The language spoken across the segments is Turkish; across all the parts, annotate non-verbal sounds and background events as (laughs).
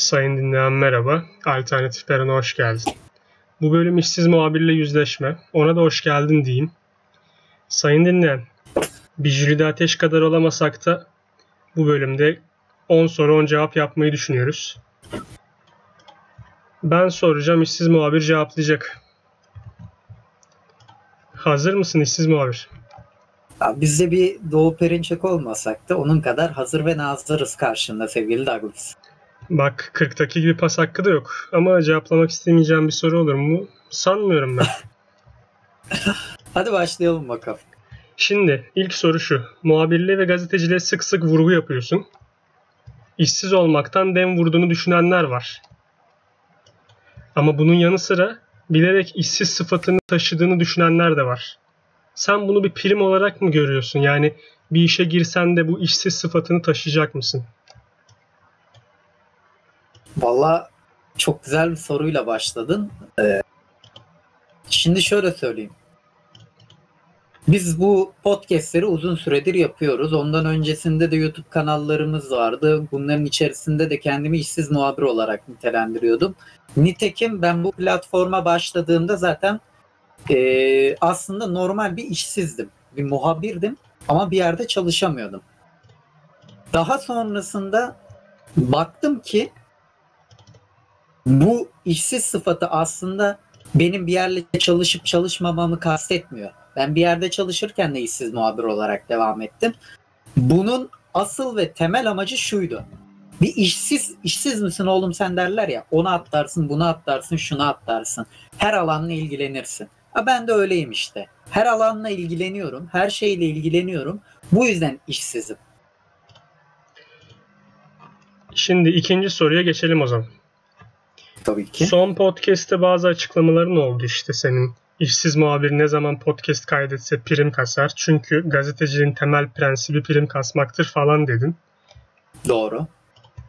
Sayın dinleyen merhaba. Alternatif Peron'a hoş geldin. Bu bölüm işsiz muhabirle yüzleşme. Ona da hoş geldin diyeyim. Sayın dinleyen, bir Jülide Ateş kadar olamasak da bu bölümde 10 soru 10 cevap yapmayı düşünüyoruz. Ben soracağım, işsiz muhabir cevaplayacak. Hazır mısın işsiz muhabir? Ya biz de bir Doğu Perinçek olmasak da onun kadar hazır ve nazırız karşında sevgili Douglas. Bak 40'taki gibi pas hakkı da yok. Ama cevaplamak istemeyeceğim bir soru olur mu? Sanmıyorum ben. (laughs) Hadi başlayalım bakalım. Şimdi ilk soru şu. Muhabirliğe ve gazeteciliğe sık sık vurgu yapıyorsun. İşsiz olmaktan dem vurduğunu düşünenler var. Ama bunun yanı sıra bilerek işsiz sıfatını taşıdığını düşünenler de var. Sen bunu bir prim olarak mı görüyorsun? Yani bir işe girsen de bu işsiz sıfatını taşıyacak mısın? Valla çok güzel bir soruyla başladın. Ee, şimdi şöyle söyleyeyim. Biz bu podcastleri uzun süredir yapıyoruz. Ondan öncesinde de YouTube kanallarımız vardı. Bunların içerisinde de kendimi işsiz muhabir olarak nitelendiriyordum. Nitekim ben bu platforma başladığımda zaten e, aslında normal bir işsizdim. Bir muhabirdim ama bir yerde çalışamıyordum. Daha sonrasında baktım ki bu işsiz sıfatı aslında benim bir yerle çalışıp çalışmamamı kastetmiyor. Ben bir yerde çalışırken de işsiz muhabir olarak devam ettim. Bunun asıl ve temel amacı şuydu. Bir işsiz, işsiz misin oğlum sen derler ya onu atlarsın, bunu atlarsın, şunu atlarsın. Her alanla ilgilenirsin. Ha ben de öyleyim işte. Her alanla ilgileniyorum, her şeyle ilgileniyorum. Bu yüzden işsizim. Şimdi ikinci soruya geçelim o zaman. Tabii ki. Son podcast'te bazı açıklamaların oldu işte senin. İşsiz muhabir ne zaman podcast kaydetse prim kasar. Çünkü gazeteciliğin temel prensibi prim kasmaktır falan dedin. Doğru.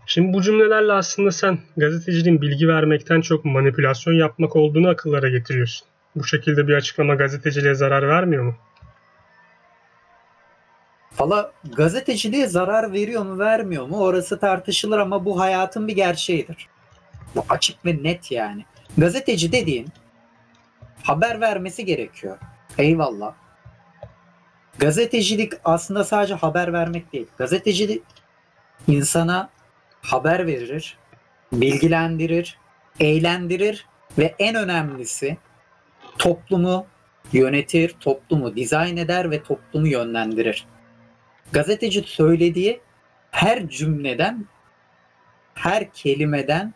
Şimdi bu cümlelerle aslında sen gazeteciliğin bilgi vermekten çok manipülasyon yapmak olduğunu akıllara getiriyorsun. Bu şekilde bir açıklama gazeteciliğe zarar vermiyor mu? Valla gazeteciliğe zarar veriyor mu vermiyor mu orası tartışılır ama bu hayatın bir gerçeğidir. Bu açık ve net yani. Gazeteci dediğin haber vermesi gerekiyor. Eyvallah. Gazetecilik aslında sadece haber vermek değil. Gazetecilik insana haber verir, bilgilendirir, eğlendirir ve en önemlisi toplumu yönetir, toplumu dizayn eder ve toplumu yönlendirir. Gazeteci söylediği her cümleden, her kelimeden,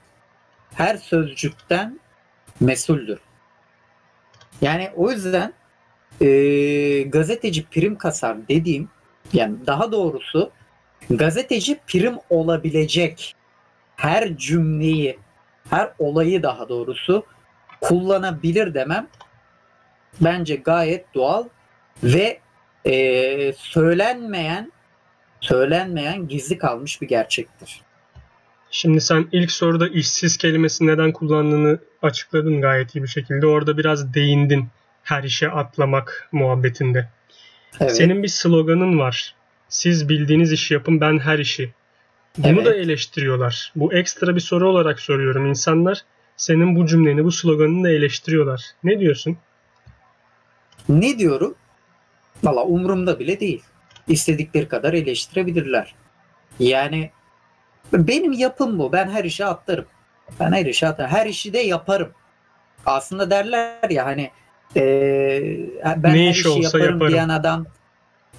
her sözcükten mesuldür. Yani o yüzden e, gazeteci prim kasar dediğim, yani daha doğrusu gazeteci prim olabilecek her cümleyi, her olayı daha doğrusu kullanabilir demem bence gayet doğal ve e, söylenmeyen söylenmeyen gizli kalmış bir gerçektir. Şimdi sen ilk soruda işsiz kelimesi neden kullandığını açıkladın gayet iyi bir şekilde. Orada biraz değindin her işe atlamak muhabbetinde. Evet. Senin bir sloganın var. Siz bildiğiniz işi yapın ben her işi. Bunu Evet. da eleştiriyorlar. Bu ekstra bir soru olarak soruyorum. İnsanlar senin bu cümleni, bu sloganını da eleştiriyorlar. Ne diyorsun? Ne diyorum? Valla umurumda bile değil. İstedikleri kadar eleştirebilirler. Yani benim yapım bu. Ben her işe atlarım. Ben her işe atlarım. Her işi de yaparım. Aslında derler ya hani eee, ben Ne her iş işi yaparım, yaparım. diyen adam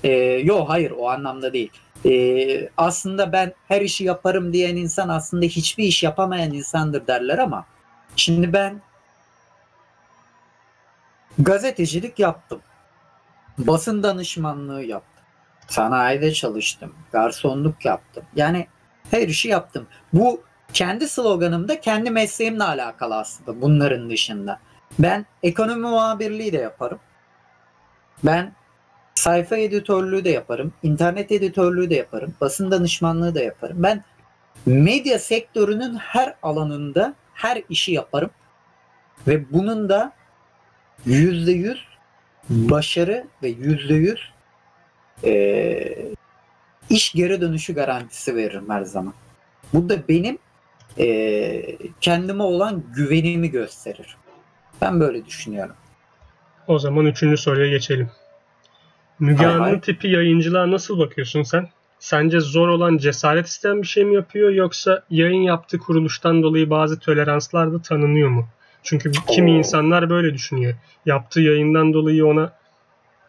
eee yo hayır o anlamda değil. Eee, aslında ben her işi yaparım diyen insan aslında hiçbir iş yapamayan insandır derler ama şimdi ben gazetecilik yaptım. Basın danışmanlığı yaptım. Sanayide çalıştım. Garsonluk yaptım. Yani her işi yaptım. Bu kendi sloganımda kendi mesleğimle alakalı aslında bunların dışında. Ben ekonomi muhabirliği de yaparım. Ben sayfa editörlüğü de yaparım. internet editörlüğü de yaparım. Basın danışmanlığı da yaparım. Ben medya sektörünün her alanında her işi yaparım. Ve bunun da yüzde yüz başarı ve yüzde yüz iş geri dönüşü garantisi veririm her zaman. Bu da benim e, kendime olan güvenimi gösterir. Ben böyle düşünüyorum. O zaman üçüncü soruya geçelim. Müge Anlı tipi yayıncılığa nasıl bakıyorsun sen? Sence zor olan cesaret isteyen bir şey mi yapıyor yoksa yayın yaptığı kuruluştan dolayı bazı toleranslar da tanınıyor mu? Çünkü kimi Oo. insanlar böyle düşünüyor. Yaptığı yayından dolayı ona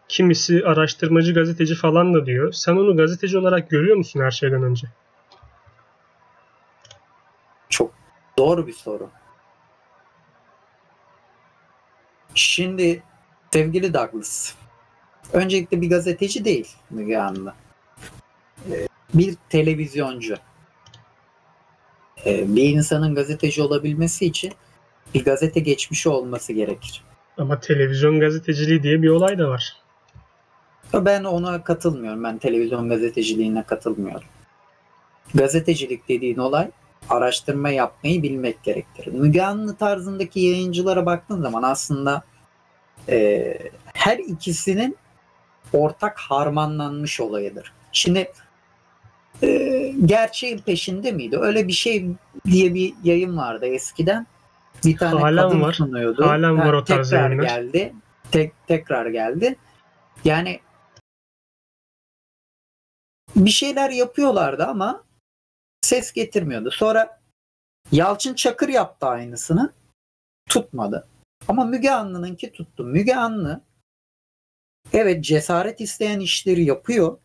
kimisi araştırmacı gazeteci falan da diyor. Sen onu gazeteci olarak görüyor musun her şeyden önce? Çok doğru bir soru. Şimdi sevgili Douglas, öncelikle bir gazeteci değil Müge Anlı. Ee, Bir televizyoncu. Ee, Bir insanın gazeteci olabilmesi için bir gazete geçmişi olması gerekir. Ama televizyon gazeteciliği diye bir olay da var. Ben ona katılmıyorum. Ben televizyon gazeteciliğine katılmıyorum. Gazetecilik dediğin olay araştırma yapmayı bilmek gerektirir. Müge Anlı tarzındaki yayıncılara baktığın zaman aslında e, her ikisinin ortak harmanlanmış olayıdır. Şimdi e, gerçeğin peşinde miydi? Öyle bir şey diye bir yayın vardı eskiden. Bir tane Halen kadın var. sunuyordu. Halen var o tarz tekrar yayınlar. geldi. Tek, tekrar geldi. Yani bir şeyler yapıyorlardı ama ses getirmiyordu. Sonra Yalçın Çakır yaptı aynısını. Tutmadı. Ama Müge Anlı'nınki tuttu. Müge Anlı evet cesaret isteyen işleri yapıyor.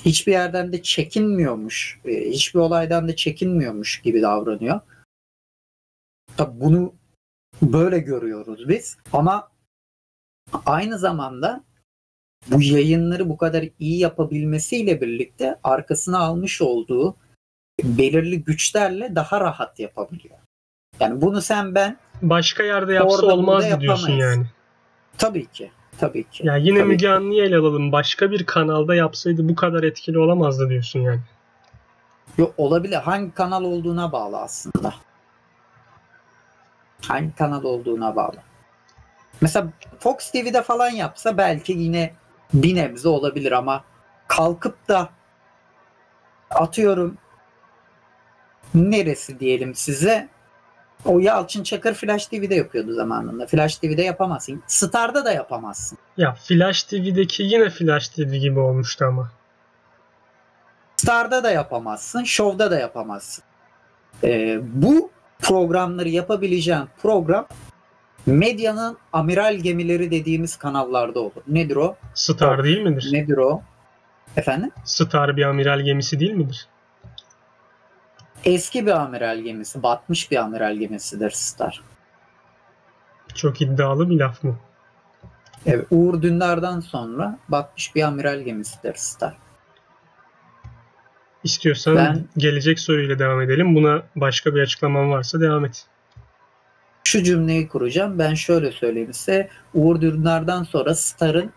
Hiçbir yerden de çekinmiyormuş. e, Hiçbir olaydan da çekinmiyormuş gibi davranıyor. Tabii bunu böyle görüyoruz biz. Ama aynı zamanda bu yayınları bu kadar iyi yapabilmesiyle birlikte arkasına almış olduğu belirli güçlerle daha rahat yapabiliyor. Yani bunu sen ben Başka yerde yapsa olmazdı diyorsun yani. tabii ki tabii ki. Ya yine Tabii Müge. Anlı'yı ele alalım. Başka bir kanalda yapsaydı bu kadar etkili olamazdı diyorsun yani. Yok olabilir. Hangi kanal olduğuna bağlı aslında. Hangi kanal olduğuna bağlı. Mesela Fox TV'de falan yapsa belki yine bir nebze olabilir ama kalkıp da atıyorum neresi diyelim size o Yalçın Çakır Flash TV'de yapıyordu zamanında. Flash TV'de yapamazsın. Star'da da yapamazsın. Ya Flash TV'deki yine Flash TV gibi olmuştu ama. Star'da da yapamazsın, Show'da da yapamazsın. Ee, bu programları yapabileceğin program medyanın amiral gemileri dediğimiz kanallarda olur. Nedir o? Star değil midir? Nedir o? Efendim? Star bir amiral gemisi değil midir? Eski bir amiral gemisi, batmış bir amiral gemisidir Star. Çok iddialı bir laf mı? Evet, Uğur Dündar'dan sonra batmış bir amiral gemisidir Star. İstiyorsan Ben- gelecek soruyla devam edelim. Buna başka bir açıklaman varsa devam et. Şu cümleyi kuracağım. Ben şöyle söyleyeyim size. Uğur Dündar'dan sonra Star'ın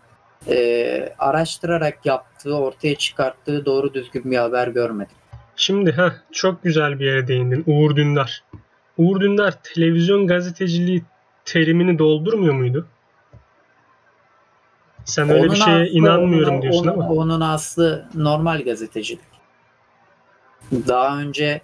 e, araştırarak yaptığı, ortaya çıkarttığı doğru düzgün bir haber görmedim. Şimdi ha çok güzel bir yere değindin. Uğur Dündar. Uğur Dündar televizyon gazeteciliği terimini doldurmuyor muydu? Sen öyle bir şeye aslı- inanmıyorum onun- diyorsun onun, ama. Onun aslı normal gazetecilik. Daha önce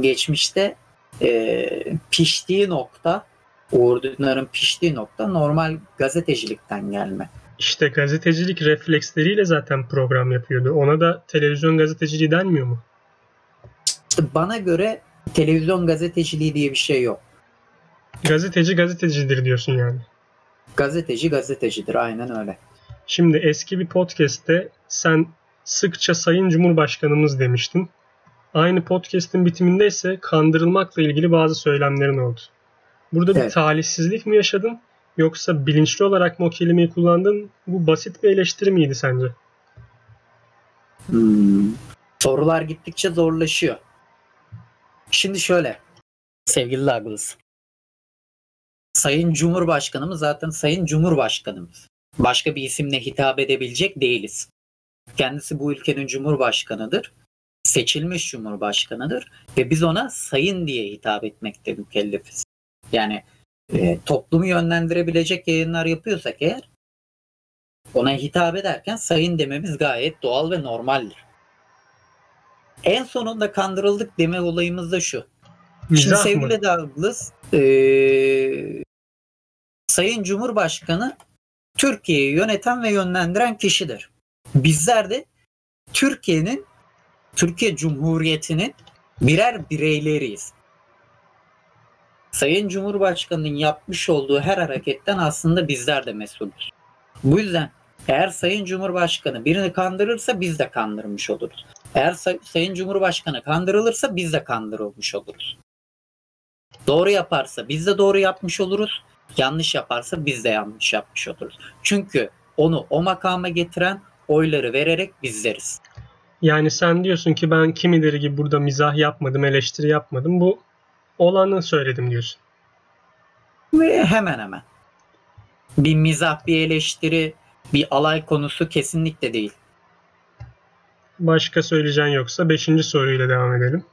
geçmişte e, piştiği nokta Uğur Dündar'ın piştiği nokta normal gazetecilikten gelme. İşte gazetecilik refleksleriyle zaten program yapıyordu. Ona da televizyon gazeteciliği denmiyor mu? İşte bana göre televizyon gazeteciliği diye bir şey yok. Gazeteci gazetecidir diyorsun yani. Gazeteci gazetecidir aynen öyle. Şimdi eski bir podcast'te sen sıkça Sayın Cumhurbaşkanımız demiştin. Aynı podcast'in bitiminde ise kandırılmakla ilgili bazı söylemlerin oldu. Burada bir Evet. talihsizlik mi yaşadın yoksa bilinçli olarak mı o kelimeyi kullandın? Bu basit bir eleştiri miydi sence? Hmm. Sorular gittikçe zorlaşıyor. Şimdi şöyle sevgili Douglas. Sayın Cumhurbaşkanımız zaten Sayın Cumhurbaşkanımız. Başka bir isimle hitap edebilecek değiliz. Kendisi bu ülkenin Cumhurbaşkanıdır. Seçilmiş Cumhurbaşkanıdır. Ve biz ona Sayın diye hitap etmekte mükellefiz. Yani e, toplumu yönlendirebilecek yayınlar yapıyorsak eğer ona hitap ederken sayın dememiz gayet doğal ve normaldir. en sonunda kandırıldık deme olayımız da şu. Şimdi sevgili? Douglas, eee, Sayın Cumhurbaşkanı Türkiye'yi yöneten ve yönlendiren kişidir. Bizler de Türkiye'nin, Türkiye Cumhuriyeti'nin birer bireyleriyiz. Sayın Cumhurbaşkanı'nın yapmış olduğu her hareketten aslında bizler de mesulüz. Bu yüzden eğer Sayın Cumhurbaşkanı birini kandırırsa biz de kandırmış oluruz. Eğer Say- Sayın Cumhurbaşkanı kandırılırsa biz de kandırılmış oluruz. Doğru yaparsa biz de doğru yapmış oluruz. Yanlış yaparsa biz de yanlış yapmış oluruz. Çünkü onu o makama getiren oyları vererek bizleriz. Yani sen diyorsun ki ben kimileri gibi burada mizah yapmadım, eleştiri yapmadım. Bu olanı söyledim diyorsun. Ve hemen hemen. Bir mizah, bir eleştiri, bir alay konusu kesinlikle değil. Başka söyleyeceğin yoksa 5. soruyla devam edelim.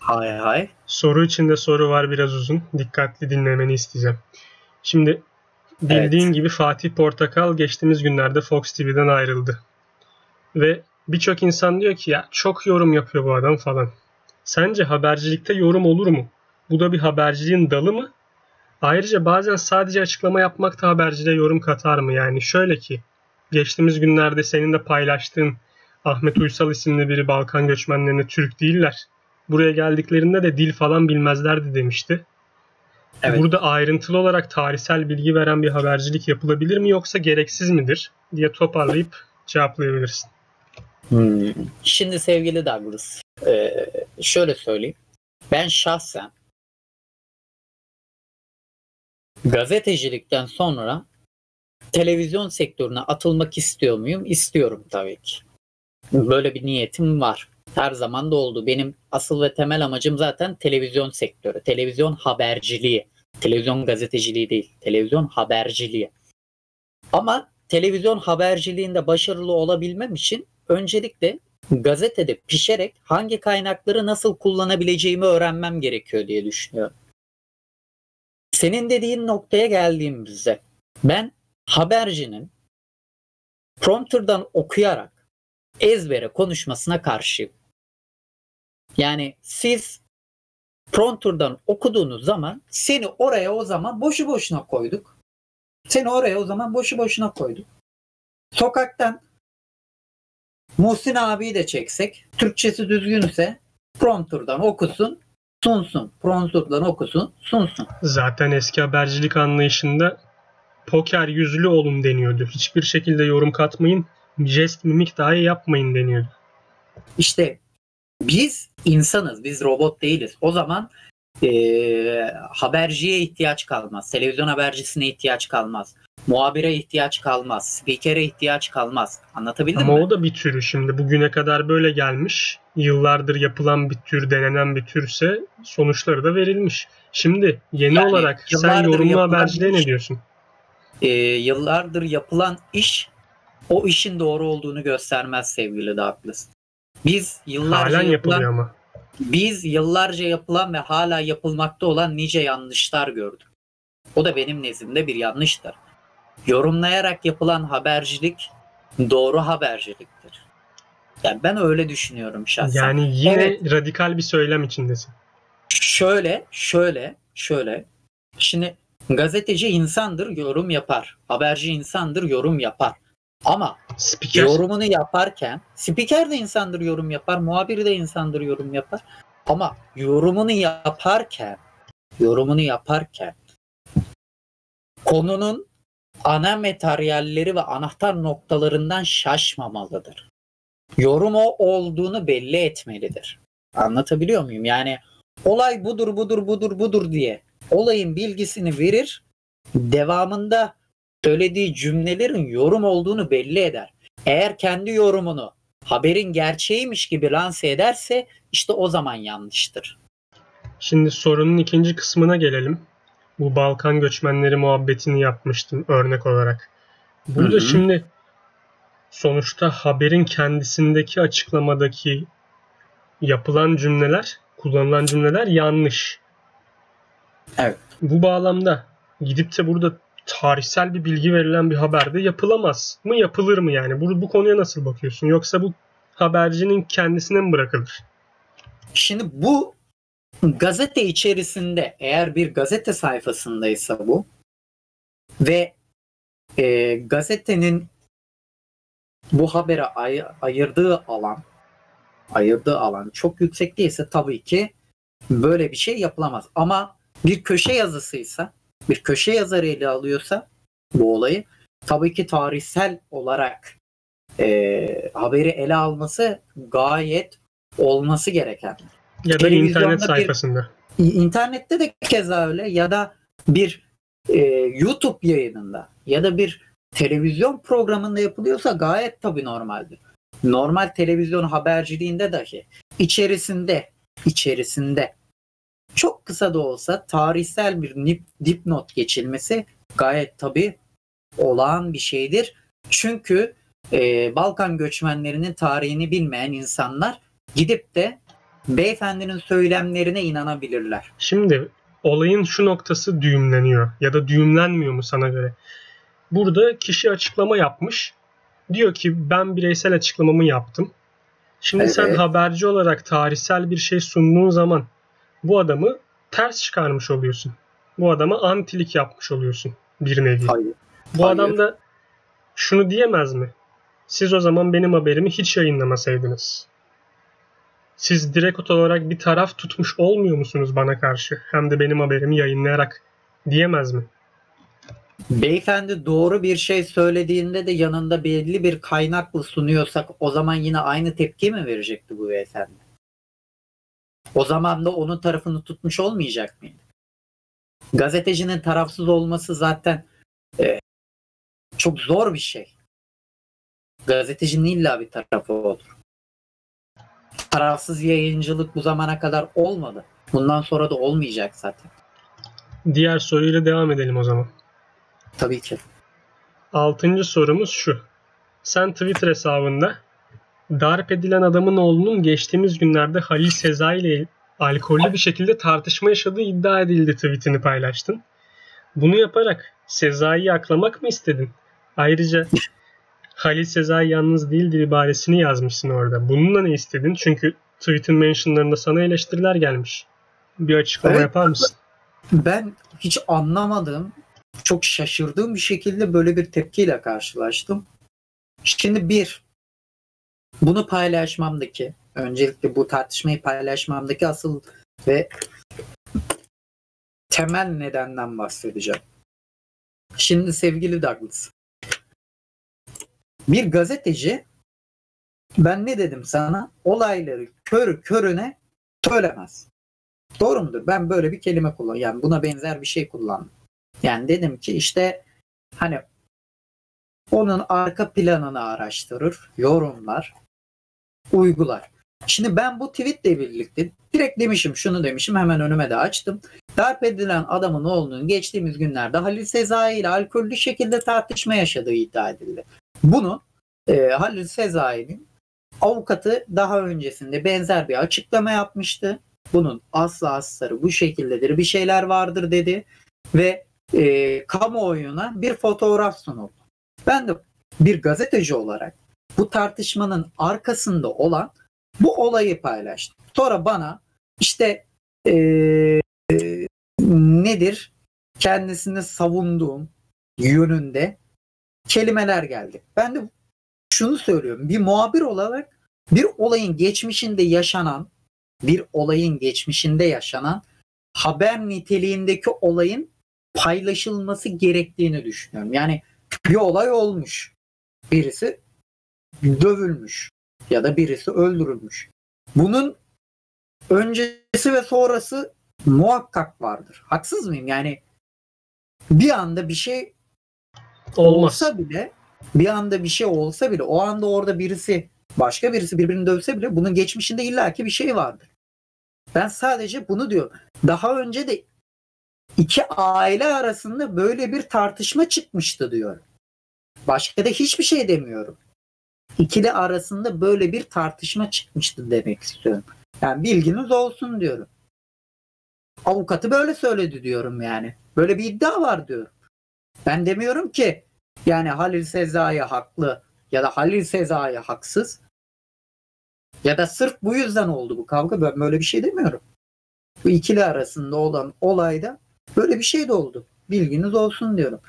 Hay hay. Soru içinde soru var biraz uzun. Dikkatli dinlemeni isteyeceğim. Şimdi bildiğin Evet. gibi Fatih Portakal geçtiğimiz günlerde Fox TV'den ayrıldı. Ve birçok insan diyor ki ya çok yorum yapıyor bu adam falan. Sence habercilikte yorum olur mu? Bu da bir haberciliğin dalı mı? Ayrıca bazen sadece açıklama yapmak da haberciliğe yorum katar mı? Yani şöyle ki geçtiğimiz günlerde senin de paylaştığın Ahmet Uysal isimli biri Balkan göçmenlerine Türk değiller. Buraya geldiklerinde de dil falan bilmezlerdi demişti. Evet. Burada ayrıntılı olarak tarihsel bilgi veren bir habercilik yapılabilir mi yoksa gereksiz midir diye toparlayıp cevaplayabilirsin. Hmm. Şimdi sevgili Douglas, şöyle söyleyeyim. Ben şahsen gazetecilikten sonra televizyon sektörüne atılmak istiyor muyum? İstiyorum tabii ki. Böyle bir niyetim var. Her zaman da oldu. Benim asıl ve temel amacım zaten televizyon sektörü. Televizyon haberciliği. Televizyon gazeteciliği değil. Televizyon haberciliği. Ama televizyon haberciliğinde başarılı olabilmem için öncelikle gazetede pişerek hangi kaynakları nasıl kullanabileceğimi öğrenmem gerekiyor diye düşünüyorum. Senin dediğin noktaya geldiğimizde ben habercinin prompterdan okuyarak ezbere konuşmasına karşıyım. Yani siz prompterdan okuduğunuz zaman seni oraya o zaman boşu boşuna koyduk. Seni oraya o zaman boşu boşuna koyduk. Sokaktan Muhsin abiyi de çeksek, Türkçesi düzgünse prompterdan okusun, sunsun. Prompterdan okusun, sunsun. Zaten eski habercilik anlayışında poker yüzlü olun deniyordu. Hiçbir şekilde yorum katmayın, jest mimik dahi yapmayın deniyordu. İşte biz insanız, biz robot değiliz. O zaman eee, haberciye ihtiyaç kalmaz. Televizyon habercisine ihtiyaç kalmaz. Muhabire ihtiyaç kalmaz. Spikere ihtiyaç kalmaz. Anlatabildim Ama mi? o da bir türü şimdi. Bugüne kadar böyle gelmiş. Yıllardır yapılan bir tür, denenen bir türse sonuçları da verilmiş. Şimdi yeni Yani olarak sen yorumlu haberciliğe ne diyorsun? Eee, yıllardır yapılan iş o işin doğru olduğunu göstermez sevgili Douglas. Biz yıllarca Halen yapılan yapılıyor ama. Biz yıllarca yapılan ve hala yapılmakta olan nice yanlışlar gördük. O da benim nezdimde bir yanlıştır. Yorumlayarak yapılan habercilik doğru haberciliktir. Yani ben öyle düşünüyorum şahsen. Yani yine Evet. radikal bir söylem içindesin. Şöyle, şöyle, şöyle. Şimdi gazeteci insandır, yorum yapar. Haberci insandır, yorum yapar. Ama Spiker yorumunu yaparken spiker de insandır yorum yapar, muhabir de insandır yorum yapar. Ama yorumunu yaparken yorumunu yaparken konunun ana materyalleri ve anahtar noktalarından şaşmamalıdır. Yorum o olduğunu belli etmelidir. Anlatabiliyor muyum? Yani olay budur budur budur budur diye olayın bilgisini verir. Devamında söylediği cümlelerin yorum olduğunu belli eder. Eğer kendi yorumunu haberin gerçeğiymiş gibi lanse ederse işte o zaman yanlıştır. Şimdi sorunun ikinci kısmına gelelim. Bu Balkan göçmenleri muhabbetini yapmıştım örnek olarak. Burada Hı hı. şimdi sonuçta haberin kendisindeki açıklamadaki yapılan cümleler, kullanılan cümleler yanlış. Evet. Bu bağlamda gidip de burada tarihsel bir bilgi verilen bir haberde yapılamaz mı yapılır mı yani? Bu, bu konuya nasıl bakıyorsun? Yoksa bu habercinin kendisine mi bırakılır? Şimdi bu gazete içerisinde eğer bir gazete sayfasındaysa bu ve e, gazetenin bu habere ay- ayırdığı alan ayırdığı alan çok yüksek değilse tabii ki böyle bir şey yapılamaz. Ama bir köşe yazısıysa bir köşe yazarı ele alıyorsa bu olayı tabii ki tarihsel olarak e, haberi ele alması gayet olması gereken. Ya da internet bir- sayfasında. İnternette de keza öyle ya da bir e, YouTube yayınında ya da bir televizyon programında yapılıyorsa gayet tabii normaldir. Normal televizyon haberciliğinde dahi içerisinde içerisinde çok kısa da olsa tarihsel bir nip, dipnot geçilmesi gayet tabii olağan bir şeydir. Çünkü e, Balkan göçmenlerinin tarihini bilmeyen insanlar gidip de beyefendinin söylemlerine inanabilirler. Şimdi olayın şu noktası düğümleniyor ya da düğümlenmiyor mu sana göre? Burada kişi açıklama yapmış. Diyor ki ben bireysel açıklamamı yaptım. Şimdi sen Evet. haberci olarak tarihsel bir şey sunduğun zaman bu adamı ters çıkarmış oluyorsun. Bu adama antilik yapmış oluyorsun bir nevi. Hayır. Bu Hayır. adam da şunu diyemez mi? Siz o zaman benim haberimi hiç yayınlamasaydınız. Siz direkt olarak bir taraf tutmuş olmuyor musunuz bana karşı? Hem de benim haberimi yayınlayarak diyemez mi? Beyefendi doğru bir şey söylediğinde de yanında belli bir kaynakla sunuyorsak o zaman yine aynı tepki mi verecekti bu beyefendi? O zaman da onun tarafını tutmuş olmayacak mıydı? Gazetecinin tarafsız olması zaten e, çok zor bir şey. Gazetecinin illa bir tarafı olur. Tarafsız yayıncılık bu zamana kadar olmadı. Bundan sonra da olmayacak zaten. Diğer soruyla devam edelim o zaman. Tabii ki. Altıncı sorumuz şu. Sen Twitter hesabında darp edilen adamın oğlunun geçtiğimiz günlerde Halil Sezai ile alkollü bir şekilde tartışma yaşadığı iddia edildi tweetini paylaştın. Bunu yaparak Sezai'yi aklamak mı istedin? Ayrıca Halil Sezai yalnız değildir ibaresini yazmışsın orada. Bununla ne istedin? Çünkü tweet'in mentionlarında sana eleştiriler gelmiş. Bir açıklama Evet. yapar mısın? Ben hiç anlamadığım, çok şaşırdığım bir şekilde böyle bir tepkiyle karşılaştım. Şimdi bir, bunu paylaşmamdaki, öncelikle bu tartışmayı paylaşmamdaki asıl ve temel nedenden bahsedeceğim. Şimdi sevgili Douglas, bir gazeteci ben ne dedim sana? Olayları kör körüne söylemez. Doğru mudur? Ben böyle bir kelime kullan. Yani buna benzer bir şey kullandım. Yani dedim ki işte hani onun arka planını araştırır, yorumlar, uygular. Şimdi ben bu tweetle birlikte direkt demişim şunu demişim hemen önüme de açtım. Darp edilen adamın oğlunun geçtiğimiz günlerde Halil Sezai ile alkollü şekilde tartışma yaşadığı iddia edildi. Bunu e, Halil Sezai'nin avukatı daha öncesinde benzer bir açıklama yapmıştı bunun aslı astarı bu şekildedir bir şeyler vardır dedi ve e, kamuoyuna bir fotoğraf sunuldu. Ben de bir gazeteci olarak bu tartışmanın arkasında olan bu olayı paylaştım. Sonra bana işte e, e, nedir kendisini savunduğum yönünde kelimeler geldi. Ben de şunu söylüyorum. Bir muhabir olarak bir olayın geçmişinde yaşanan bir olayın geçmişinde yaşanan haber niteliğindeki olayın paylaşılması gerektiğini düşünüyorum. Yani bir olay olmuş. Birisi dövülmüş ya da birisi öldürülmüş. Bunun öncesi ve sonrası muhakkak vardır. Haksız mıyım? Yani bir anda bir şey Olmaz. olsa bile bir anda bir şey olsa bile o anda orada birisi başka birisi birbirini dövse bile bunun geçmişinde illaki bir şey vardır. Ben sadece bunu diyorum. Daha önce de iki aile arasında böyle bir tartışma çıkmıştı diyorum. Başka da hiçbir şey demiyorum. İkili arasında böyle bir tartışma çıkmıştı demek istiyorum. Yani bilginiz olsun diyorum. Avukatı böyle söyledi diyorum yani. Böyle bir iddia var diyorum. Ben demiyorum ki yani Halil Sezai haklı ya da Halil Sezai haksız. Ya da sırf bu yüzden oldu bu kavga. Ben böyle bir şey demiyorum. Bu ikili arasında olan olayda böyle bir şey de oldu. Bilginiz olsun diyorum.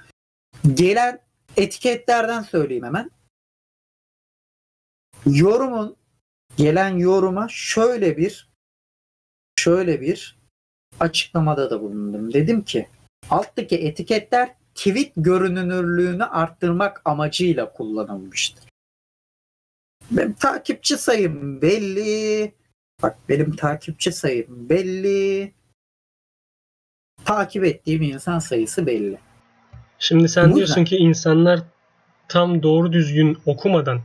Gelen etiketlerden söyleyeyim hemen. Yorumun gelen yoruma şöyle bir şöyle bir açıklamada da bulundum. Dedim ki alttaki etiketler tweet görünürlüğünü arttırmak amacıyla kullanılmıştır. Benim takipçi sayım belli. Bak benim takipçi sayım belli. Takip ettiğim insan sayısı belli. Şimdi sen Bu diyorsun yüzden- ki insanlar tam doğru düzgün okumadan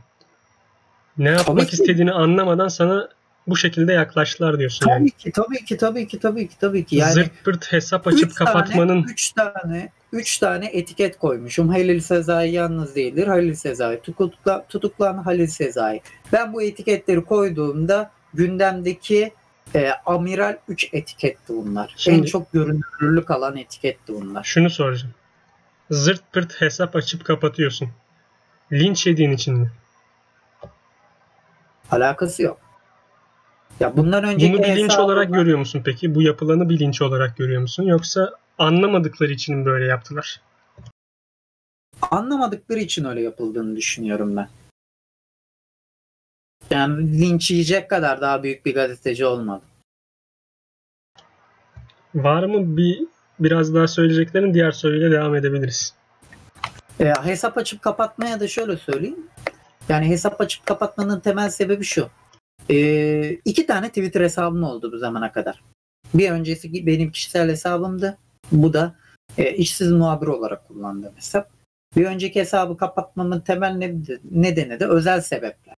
ne yapmak Tabii ki. istediğini anlamadan sana bu şekilde yaklaştılar diyorsun yani. Tabii ki, tabii ki, tabii ki, tabii ki, tabii ki. Yani Zırt pırt hesap açıp üç tane- kapatmanın üç tane, üç tane etiket koymuşum. Halil Sezai yalnız değildir. Halil Sezai tutukla, tutuklan Halil Sezai. Ben bu etiketleri koyduğumda gündemdeki e, Amiral 3 etiketti bunlar. Şimdi- en çok görünürlük alan etiketti bunlar. şunu soracağım. Zırt pırt hesap açıp kapatıyorsun. Linç yediğin için mi? Alakası yok. Ya bundan önceki Bunu bir linç hesabıma- olarak görüyor musun peki? Bu yapılanı bir linç olarak görüyor musun? Yoksa anlamadıkları için mi böyle yaptılar? anlamadıkları için öyle yapıldığını düşünüyorum ben. Yani linç yiyecek kadar daha büyük bir gazeteci olmadı. Var mı bir biraz daha söyleyeceklerin diğer soruyla devam edebiliriz. E, hesap açıp kapatmaya da şöyle söyleyeyim. Yani hesap açıp kapatmanın temel sebebi şu. E, iki tane Twitter hesabım oldu bu zamana kadar. Bir öncesi benim kişisel hesabımdı. Bu da e, işsiz muhabir olarak kullandığım hesap. Bir önceki hesabı kapatmamın temel ne- nedeni de özel sebepler.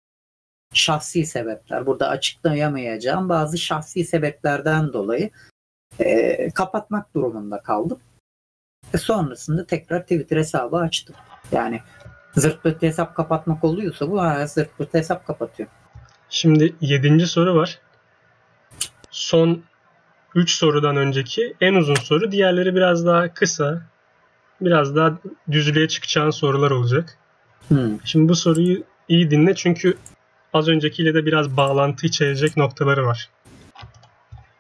Şahsi sebepler. Burada açıklayamayacağım bazı şahsi sebeplerden dolayı e, kapatmak durumunda kaldım. E, sonrasında tekrar Twitter hesabı açtım. Yani zırt pırt hesap kapatmak oluyorsa bu ha, zırt pırt hesap kapatıyor. Şimdi yedinci soru var. Son 3 sorudan önceki en uzun soru. Diğerleri biraz daha kısa. Biraz daha düzlüğe çıkacağın sorular olacak. Hmm. Şimdi bu soruyu iyi dinle çünkü az öncekiyle de biraz bağlantı içerecek noktaları var.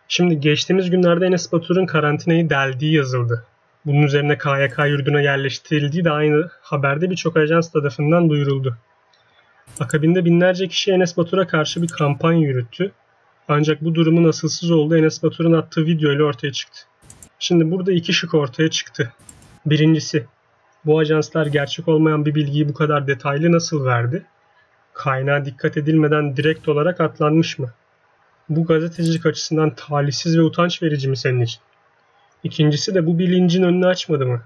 Şimdi geçtiğimiz günlerde Enes Batur'un karantinayı deldiği yazıldı. Bunun üzerine KYK yurduna yerleştirildiği de aynı haberde birçok ajans tarafından duyuruldu. Akabinde binlerce kişi Enes Batur'a karşı bir kampanya yürüttü. Ancak bu durumun asılsız olduğu Enes Batur'un attığı video ile ortaya çıktı. Şimdi burada iki şık ortaya çıktı. Birincisi, bu ajanslar gerçek olmayan bir bilgiyi bu kadar detaylı nasıl verdi? Kaynağa dikkat edilmeden direkt olarak atlanmış mı? Bu gazetecilik açısından talihsiz ve utanç verici mi senin için? İkincisi de bu bilincin önünü açmadı mı?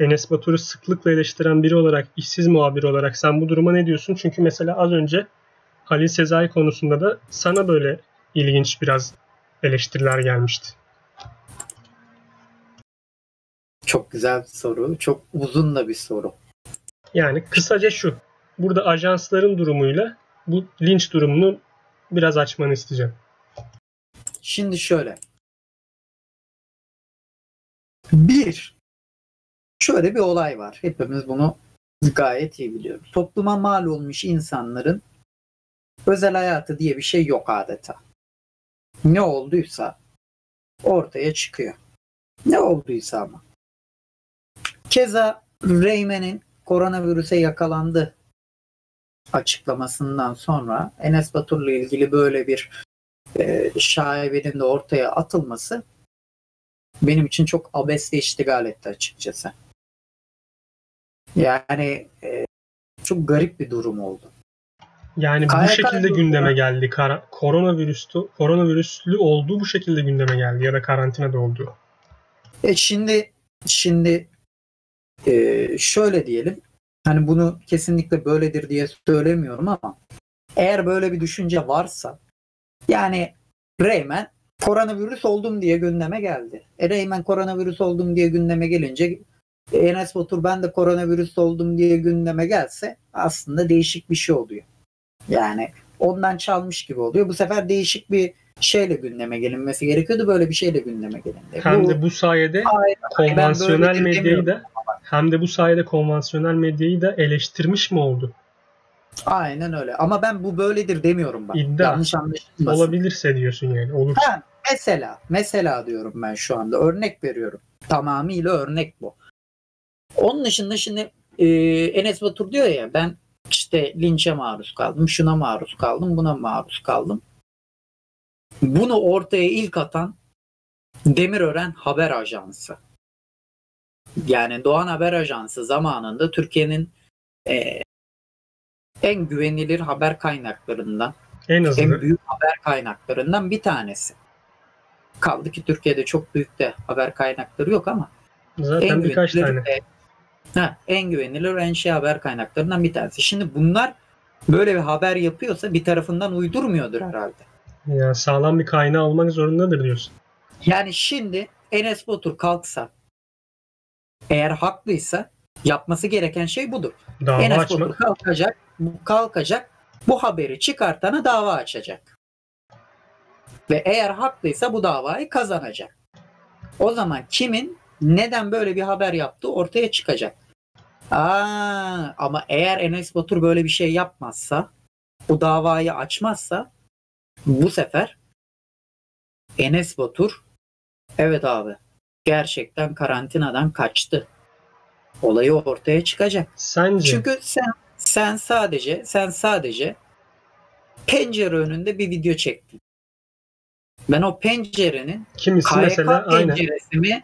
Enes Batur'u sıklıkla eleştiren biri olarak, işsiz muhabir olarak sen bu duruma ne diyorsun? Çünkü mesela az önce Halil Sezai konusunda da sana böyle ilginç biraz eleştiriler gelmişti. Çok güzel bir soru. Çok uzun da bir soru. Yani kısaca şu. Burada ajansların durumuyla bu linç durumunu biraz açmanı isteyeceğim. Şimdi şöyle. Bir, şöyle bir olay var. Hepimiz bunu gayet iyi biliyoruz. Topluma mal olmuş insanların özel hayatı diye bir şey yok adeta. Ne olduysa ortaya çıkıyor. Ne olduysa ama. Keza Reymen'in koronavirüse yakalandı açıklamasından sonra Enes Batur'la ilgili böyle bir e, şaibenin de ortaya atılması benim için çok abesle iştigal etti açıkçası. Yani e, çok garip bir durum oldu. Yani bu KYK şekilde durumu- gündeme geldi. Kara, koronavirüslü, koronavirüslü olduğu bu şekilde gündeme geldi ya da karantinada olduğu. E şimdi şimdi e, şöyle diyelim hani bunu kesinlikle böyledir diye söylemiyorum ama eğer böyle bir düşünce varsa yani Reymen koronavirüs oldum diye gündeme geldi. E Reymen koronavirüs oldum diye gündeme gelince Enes Batur ben de koronavirüs oldum diye gündeme gelse aslında değişik bir şey oluyor. Yani ondan çalmış gibi oluyor. Bu sefer değişik bir şeyle gündeme gelinmesi gerekiyordu. Böyle bir şeyle gündeme gelindi. Hem Bu- de bu sayede konvansiyonel böyledir medyayı da hem de bu sayede konvansiyonel medyayı da eleştirmiş mi oldu? Aynen öyle. Ama ben bu böyledir demiyorum bak. İddia. Yanlış anlaşılmasın. Olabilirse diyorsun yani. Olur. Ha, mesela, mesela diyorum ben şu anda. Örnek veriyorum. Tamamıyla örnek bu. Onun dışında şimdi e, Enes Batur diyor ya ben işte linçe maruz kaldım, şuna maruz kaldım, buna maruz kaldım. Bunu ortaya ilk atan Demirören Haber Ajansı. Yani Doğan Haber Ajansı zamanında Türkiye'nin e, en güvenilir haber kaynaklarından En en büyük haber kaynaklarından bir tanesi. Kaldı ki Türkiye'de çok büyük de haber kaynakları yok ama Zaten en birkaç tane. e, ha, en güvenilir en şey haber kaynaklarından bir tanesi. Şimdi bunlar böyle bir haber yapıyorsa bir tarafından uydurmuyordur herhalde. Ya sağlam bir kaynağı olmak zorundadır diyorsun. Yani şimdi Enes Batur kalksa eğer haklıysa yapması gereken şey budur. Dava Enes Batur açmak. kalkacak, bu kalkacak, bu haberi çıkartana dava açacak. Ve eğer haklıysa bu davayı kazanacak. O zaman kimin neden böyle bir haber yaptığı ortaya çıkacak. Aa, ama eğer Enes Batur böyle bir şey yapmazsa, bu davayı açmazsa bu sefer Enes Batur evet abi gerçekten karantinadan kaçtı. Olayı ortaya çıkacak. Sence Çünkü sen sen sadece sen sadece pencere önünde bir video çektin. Ben o pencerenin kimisi KYK mesela aynen penceresi mi?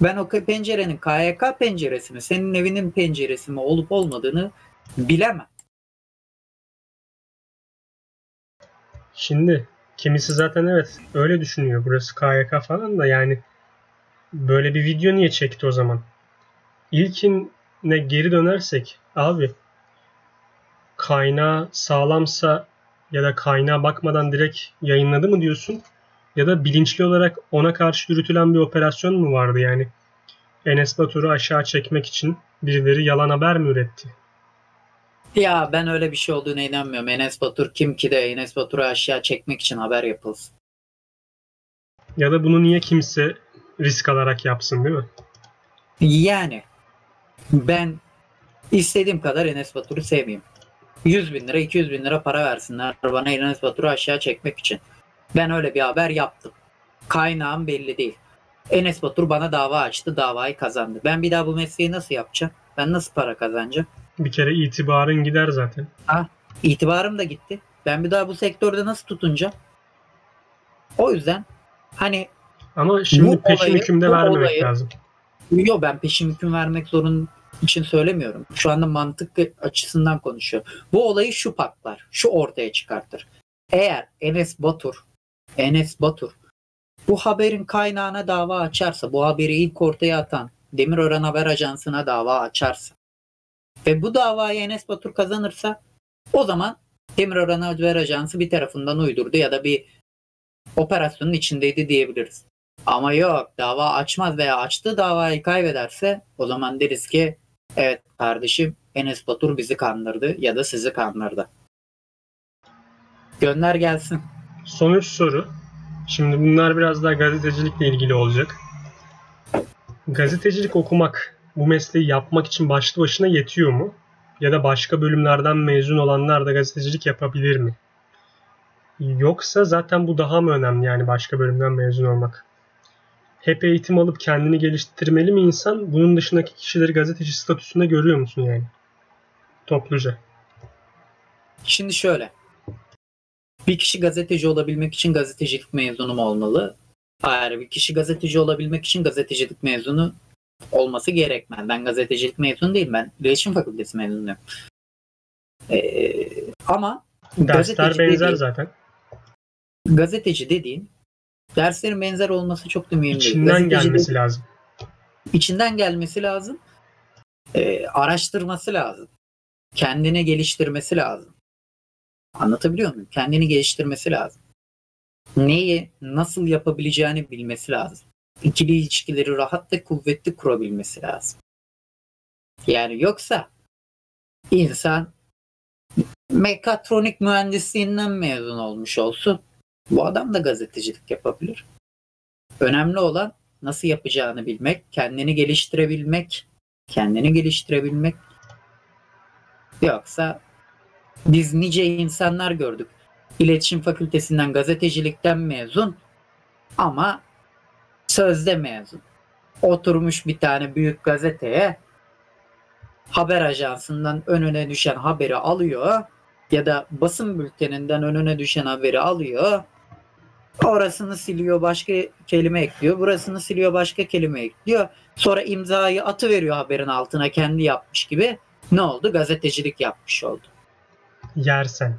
Ben o pencerenin KYK penceresi mi? Senin evinin penceresi mi olup olmadığını bilemem. Şimdi kimisi zaten evet öyle düşünüyor. Burası KYK falan da yani böyle bir video niye çekti o zaman? İlkine geri dönersek abi kaynağı sağlamsa ya da kaynağa bakmadan direkt yayınladı mı diyorsun? Ya da bilinçli olarak ona karşı yürütülen bir operasyon mu vardı yani? Enes Batur'u aşağı çekmek için birileri yalan haber mi üretti? Ya ben öyle bir şey olduğuna inanmıyorum. Enes Batur kim ki de Enes Batur'u aşağı çekmek için haber yapılsın. Ya da bunu niye kimse risk alarak yapsın değil mi? Yani ben istediğim kadar Enes Batur'u sevmeyeyim. 100 bin lira 200 bin lira para versinler bana Enes Batur'u aşağı çekmek için. Ben öyle bir haber yaptım. Kaynağım belli değil. Enes Batur bana dava açtı davayı kazandı. Ben bir daha bu mesleği nasıl yapacağım? Ben nasıl para kazanacağım? Bir kere itibarın gider zaten. İtibarım da gitti. Ben bir daha bu sektörde nasıl tutunacağım? O yüzden hani Ama şimdi Bu peşin olayı- hükümde vermemek olayı- lazım. Yo ben peşin hüküm vermek zorun için söylemiyorum. Şu anda mantık açısından konuşuyor. Bu olayı şu patlar, şu ortaya çıkartır. Eğer Enes Batur, Enes Batur bu haberin kaynağına dava açarsa, bu haberi ilk ortaya atan Demirören Haber Ajansı'na dava açarsa ve bu davayı Enes Batur kazanırsa o zaman Demirören Haber Ajansı bir tarafından uydurdu ya da bir operasyonun içindeydi diyebiliriz. Ama yok dava açmaz veya açtığı davayı kaybederse o zaman deriz ki evet kardeşim Enes Batur bizi kandırdı ya da sizi kandırdı. Gönder gelsin. Son üç soru. Şimdi bunlar biraz daha gazetecilikle ilgili olacak. Gazetecilik okumak bu mesleği yapmak için başlı başına yetiyor mu? Ya da başka bölümlerden mezun olanlar da gazetecilik yapabilir mi? Yoksa zaten bu daha mı önemli yani başka bölümden mezun olmak? Hep eğitim alıp kendini geliştirmeli mi insan? Bunun dışındaki kişileri gazeteci statüsünde görüyor musun yani? Topluca. Şimdi şöyle. Bir kişi gazeteci olabilmek için gazetecilik mezunu mu olmalı? Hayır bir kişi gazeteci olabilmek için gazetecilik mezunu olması gerekmez. Ben gazetecilik mezunu değilim. Ben iletişim fakültesi mezunuyum. Ee, ama Dersler benzer dediğin- zaten. gazeteci dediğin derslerin benzer olması çok da mühim değil. İçinden gelmesi lazım. içinden gelmesi lazım. Ee, araştırması lazım. Kendini geliştirmesi lazım. Anlatabiliyor muyum? Kendini geliştirmesi lazım. Neyi nasıl yapabileceğini bilmesi lazım. İkili ilişkileri rahat ve kuvvetli kurabilmesi lazım. Yani yoksa insan mekatronik mühendisliğinden mezun olmuş olsun. Bu adam da gazetecilik yapabilir. Önemli olan nasıl yapacağını bilmek, kendini geliştirebilmek, kendini geliştirebilmek. Yoksa Biz nice insanlar gördük. İletişim Fakültesinden gazetecilikten mezun ama sözde mezun. Oturmuş bir tane büyük gazeteye haber ajansından önüne düşen haberi alıyor ya da basın bülteninden önüne düşen haberi alıyor. Orasını siliyor başka kelime ekliyor. Burasını siliyor başka kelime ekliyor. Sonra imzayı atı veriyor haberin altına kendi yapmış gibi. Ne oldu? Gazetecilik yapmış oldu. Yersen.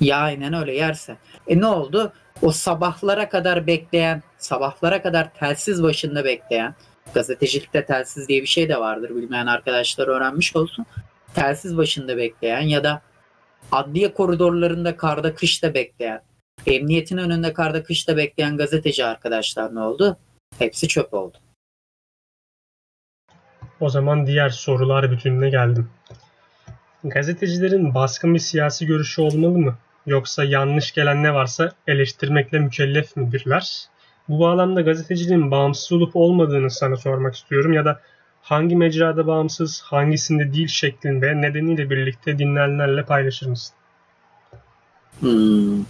Ya aynen öyle yersen. E ne oldu? O sabahlara kadar bekleyen, sabahlara kadar telsiz başında bekleyen, gazetecilikte telsiz diye bir şey de vardır bilmeyen arkadaşlar öğrenmiş olsun. Telsiz başında bekleyen ya da adliye koridorlarında karda kışta bekleyen, emniyetin önünde karda kışta bekleyen gazeteci arkadaşlar ne oldu? Hepsi çöp oldu. O zaman diğer sorular bütününe geldim. Gazetecilerin baskın bir siyasi görüşü olmalı mı? Yoksa yanlış gelen ne varsa eleştirmekle mükellef midirler? Bu bağlamda gazeteciliğin bağımsız olup olmadığını sana sormak istiyorum ya da hangi mecrada bağımsız, hangisinde değil şeklinde nedeniyle birlikte dinleyenlerle paylaşır mısın? Hmm.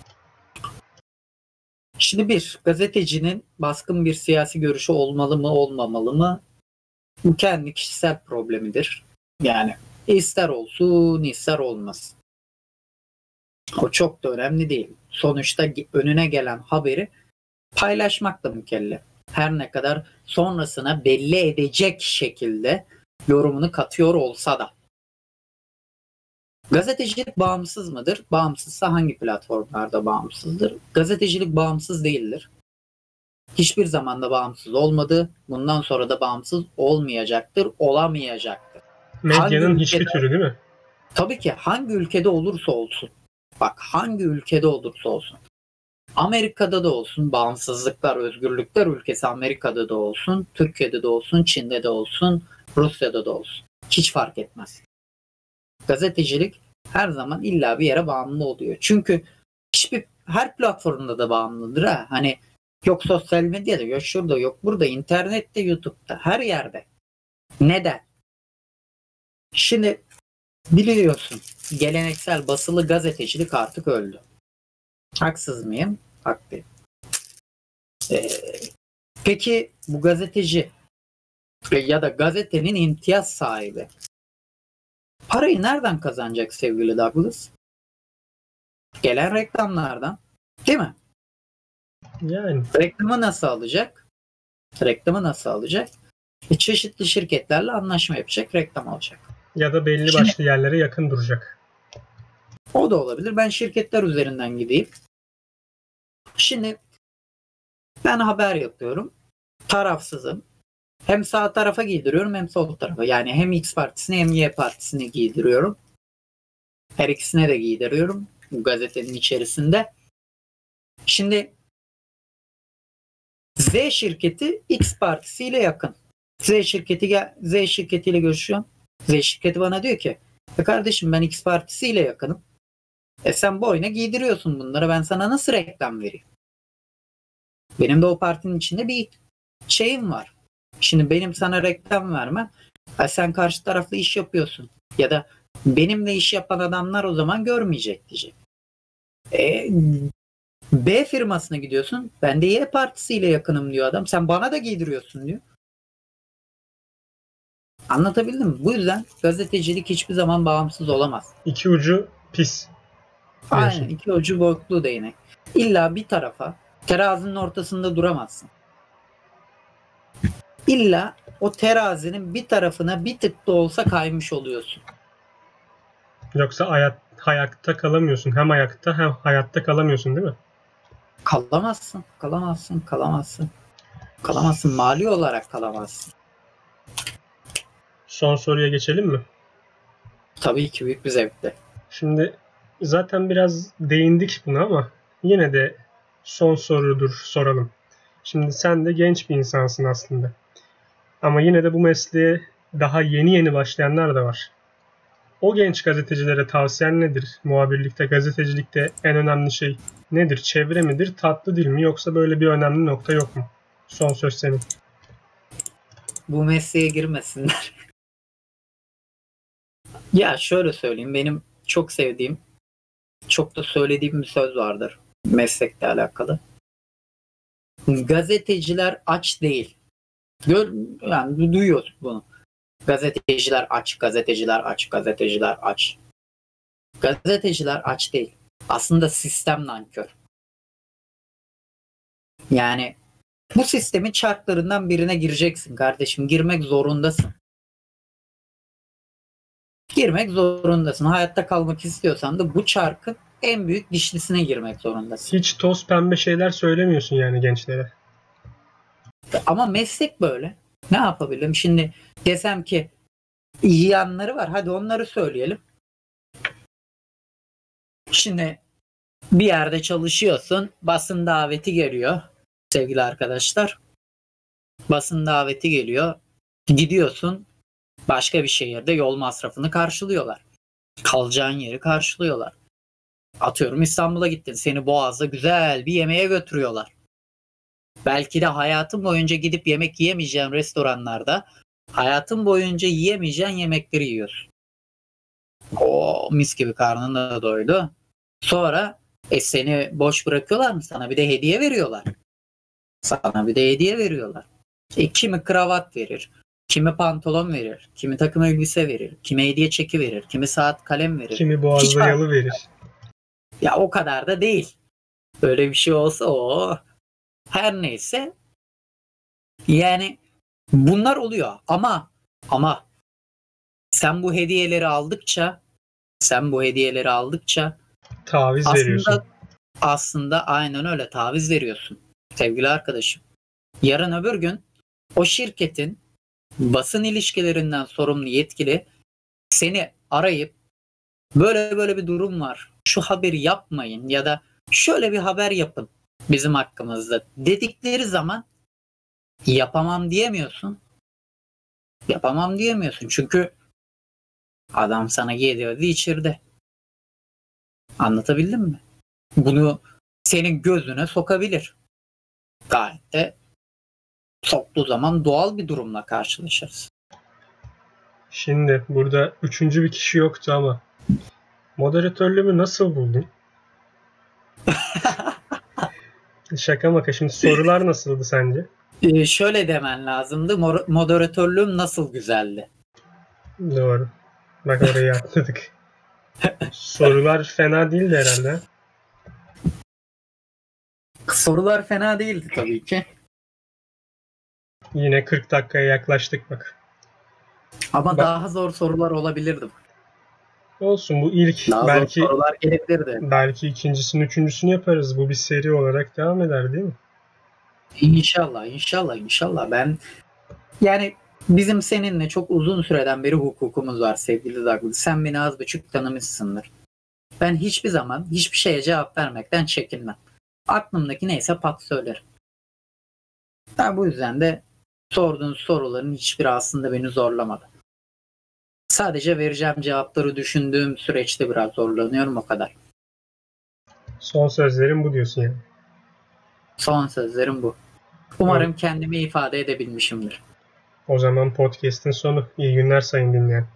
Şimdi bir, gazetecinin baskın bir siyasi görüşü olmalı mı olmamalı mı? Bu kendi kişisel problemidir. Yani ister olsun ister olmasın. O çok da önemli değil. Sonuçta önüne gelen haberi paylaşmakla mükellef. Her ne kadar sonrasına belli edecek şekilde yorumunu katıyor olsa da. Gazetecilik bağımsız mıdır? Bağımsızsa hangi platformlarda bağımsızdır? Gazetecilik bağımsız değildir. Hiçbir zamanda bağımsız olmadı. Bundan sonra da bağımsız olmayacaktır, olamayacaktır. Medyanın Hangi hiçbir ülkede- türü değil mi? Tabii ki hangi ülkede olursa olsun. Bak hangi ülkede olursa olsun. Amerika'da da olsun, bağımsızlıklar, özgürlükler ülkesi Amerika'da da olsun, Türkiye'de de olsun, Çin'de de olsun, Rusya'da da olsun. Hiç fark etmez. Gazetecilik her zaman illa bir yere bağımlı oluyor. Çünkü hiçbir her platformda da bağımlıdır ha. Hani yok sosyal medyada, yok şurada, yok burada, internette, YouTube'da, her yerde. Neden? Şimdi biliyorsun geleneksel basılı gazetecilik artık öldü. Haksız mıyım? Haklıyım. Ee, peki bu gazeteci e, ya da gazetenin imtiyaz sahibi parayı nereden kazanacak sevgili Douglas? Gelen reklamlardan. Değil mi? Yani Reklamı nasıl alacak? Reklamı nasıl alacak? E, çeşitli şirketlerle anlaşma yapacak, reklam alacak. ya da belli Şimdi- başlı yerlere yakın duracak. O da olabilir. Ben şirketler üzerinden gideyim. Şimdi ben haber yapıyorum. Tarafsızım. Hem sağ tarafa giydiriyorum hem sol tarafa. Yani hem X partisini hem Y partisini giydiriyorum. Her ikisine de giydiriyorum bu gazetenin içerisinde. Şimdi Z şirketi X partisiyle yakın. Z şirketi gel- Z şirketiyle görüşüyorum. Z şirketi bana diyor ki "E kardeşim ben X partisiyle yakınım. E sen boyuna giydiriyorsun bunları. Ben sana nasıl reklam vereyim? Benim de o partinin içinde bir şeyim var. Şimdi benim sana reklam vermem. Sen karşı tarafla iş yapıyorsun. Ya da benimle iş yapan adamlar o zaman görmeyecek diyecek. E, B firmasına gidiyorsun. Ben de Y partisiyle yakınım diyor adam. Sen bana da giydiriyorsun diyor. Anlatabildim mi? Bu yüzden gazetecilik hiçbir zaman bağımsız olamaz. İki ucu pis. Aynen diyorsun. iki ucu boklu değnek. İlla bir tarafa terazinin ortasında duramazsın. İlla o terazinin bir tarafına bir tık da olsa kaymış oluyorsun. Yoksa ayat, hayatta kalamıyorsun. Hem ayakta hem hayatta kalamıyorsun değil mi? Kalamazsın, kalamazsın, kalamazsın. Kalamazsın, mali olarak kalamazsın. Son soruya geçelim mi? Tabii ki büyük bir zevkle. Şimdi zaten biraz değindik buna ama yine de son sorudur soralım. Şimdi sen de genç bir insansın aslında. Ama yine de bu mesleğe daha yeni yeni başlayanlar da var. O genç gazetecilere tavsiyen nedir? Muhabirlikte, gazetecilikte en önemli şey nedir? Çevre midir, tatlı dil mi yoksa böyle bir önemli nokta yok mu? Son söz senin. Bu mesleğe girmesinler. (laughs) ya şöyle söyleyeyim benim çok sevdiğim, çok da söylediğim bir söz vardır meslekle alakalı. Gazeteciler aç değil. Gör, yani du- duyuyoruz bunu. Gazeteciler aç, gazeteciler aç, gazeteciler aç. Gazeteciler aç değil. Aslında sistem nankör. Yani bu sistemin çarklarından birine gireceksin kardeşim. Girmek zorundasın. Girmek zorundasın. Hayatta kalmak istiyorsan da bu çarkın en büyük dişlisine girmek zorundasın. Hiç toz pembe şeyler söylemiyorsun yani gençlere. Ama meslek böyle. Ne yapabilirim? Şimdi desem ki iyi yanları var. Hadi onları söyleyelim. Şimdi bir yerde çalışıyorsun. Basın daveti geliyor. Sevgili arkadaşlar. Basın daveti geliyor. Gidiyorsun. Başka bir şehirde yol masrafını karşılıyorlar. Kalacağın yeri karşılıyorlar. Atıyorum İstanbul'a gittin. Seni Boğaz'da güzel bir yemeğe götürüyorlar. Belki de hayatın boyunca gidip yemek yiyemeyeceğin restoranlarda hayatın boyunca yiyemeyeceğin yemekleri yiyorsun. O mis gibi karnın da doydu. Sonra e seni boş bırakıyorlar mı? Sana bir de hediye veriyorlar. Sana bir de hediye veriyorlar. E, kimi kravat verir, kimi pantolon verir, kimi takım elbise verir, kimi hediye çeki verir, kimi saat kalem verir. Kimi boğazda yalı verir. Ya o kadar da değil. Böyle bir şey olsa o her neyse yani bunlar oluyor ama ama sen bu hediyeleri aldıkça sen bu hediyeleri aldıkça Taviz veriyorsun. aslında aslında aynen öyle taviz veriyorsun sevgili arkadaşım. Yarın öbür gün o şirketin basın ilişkilerinden sorumlu yetkili seni arayıp böyle böyle bir durum var. Şu haberi yapmayın ya da şöyle bir haber yapın bizim hakkımızda dedikleri zaman yapamam diyemiyorsun. Yapamam diyemiyorsun çünkü adam sana geliyordu içirdi. Anlatabildim mi? Bunu senin gözüne sokabilir. Gayet de soktuğu zaman doğal bir durumla karşılaşırız. Şimdi burada üçüncü bir kişi yoktu ama moderatörlüğümü nasıl buldun? (laughs) Şaka maka şimdi sorular nasıldı sence? Ee, şöyle demen lazımdı. Mor- Moderatörlüğüm nasıl güzeldi? Doğru. Bak orayı atladık. Sorular fena değildi herhalde. Sorular fena değildi tabii ki. Yine 40 dakikaya yaklaştık bak. Ama Ben- daha zor sorular olabilirdi. Olsun bu ilk Daha belki sorular belki ikincisini üçüncüsünü yaparız. Bu bir seri olarak devam eder değil mi? İnşallah, inşallah, inşallah. Ben yani bizim seninle çok uzun süreden beri hukukumuz var sevgili Douglas. Sen beni az buçuk tanımışsındır. Ben hiçbir zaman hiçbir şeye cevap vermekten çekinmem. Aklımdaki neyse pat söylerim. Ben bu yüzden de sorduğun soruların hiçbiri aslında beni zorlamadı. Sadece vereceğim cevapları düşündüğüm süreçte biraz zorlanıyorum o kadar. Son sözlerim bu diyorsun yani. Son sözlerim bu. Umarım kendimi ifade edebilmişimdir. O zaman podcast'in sonu. İyi günler sayın dinleyen.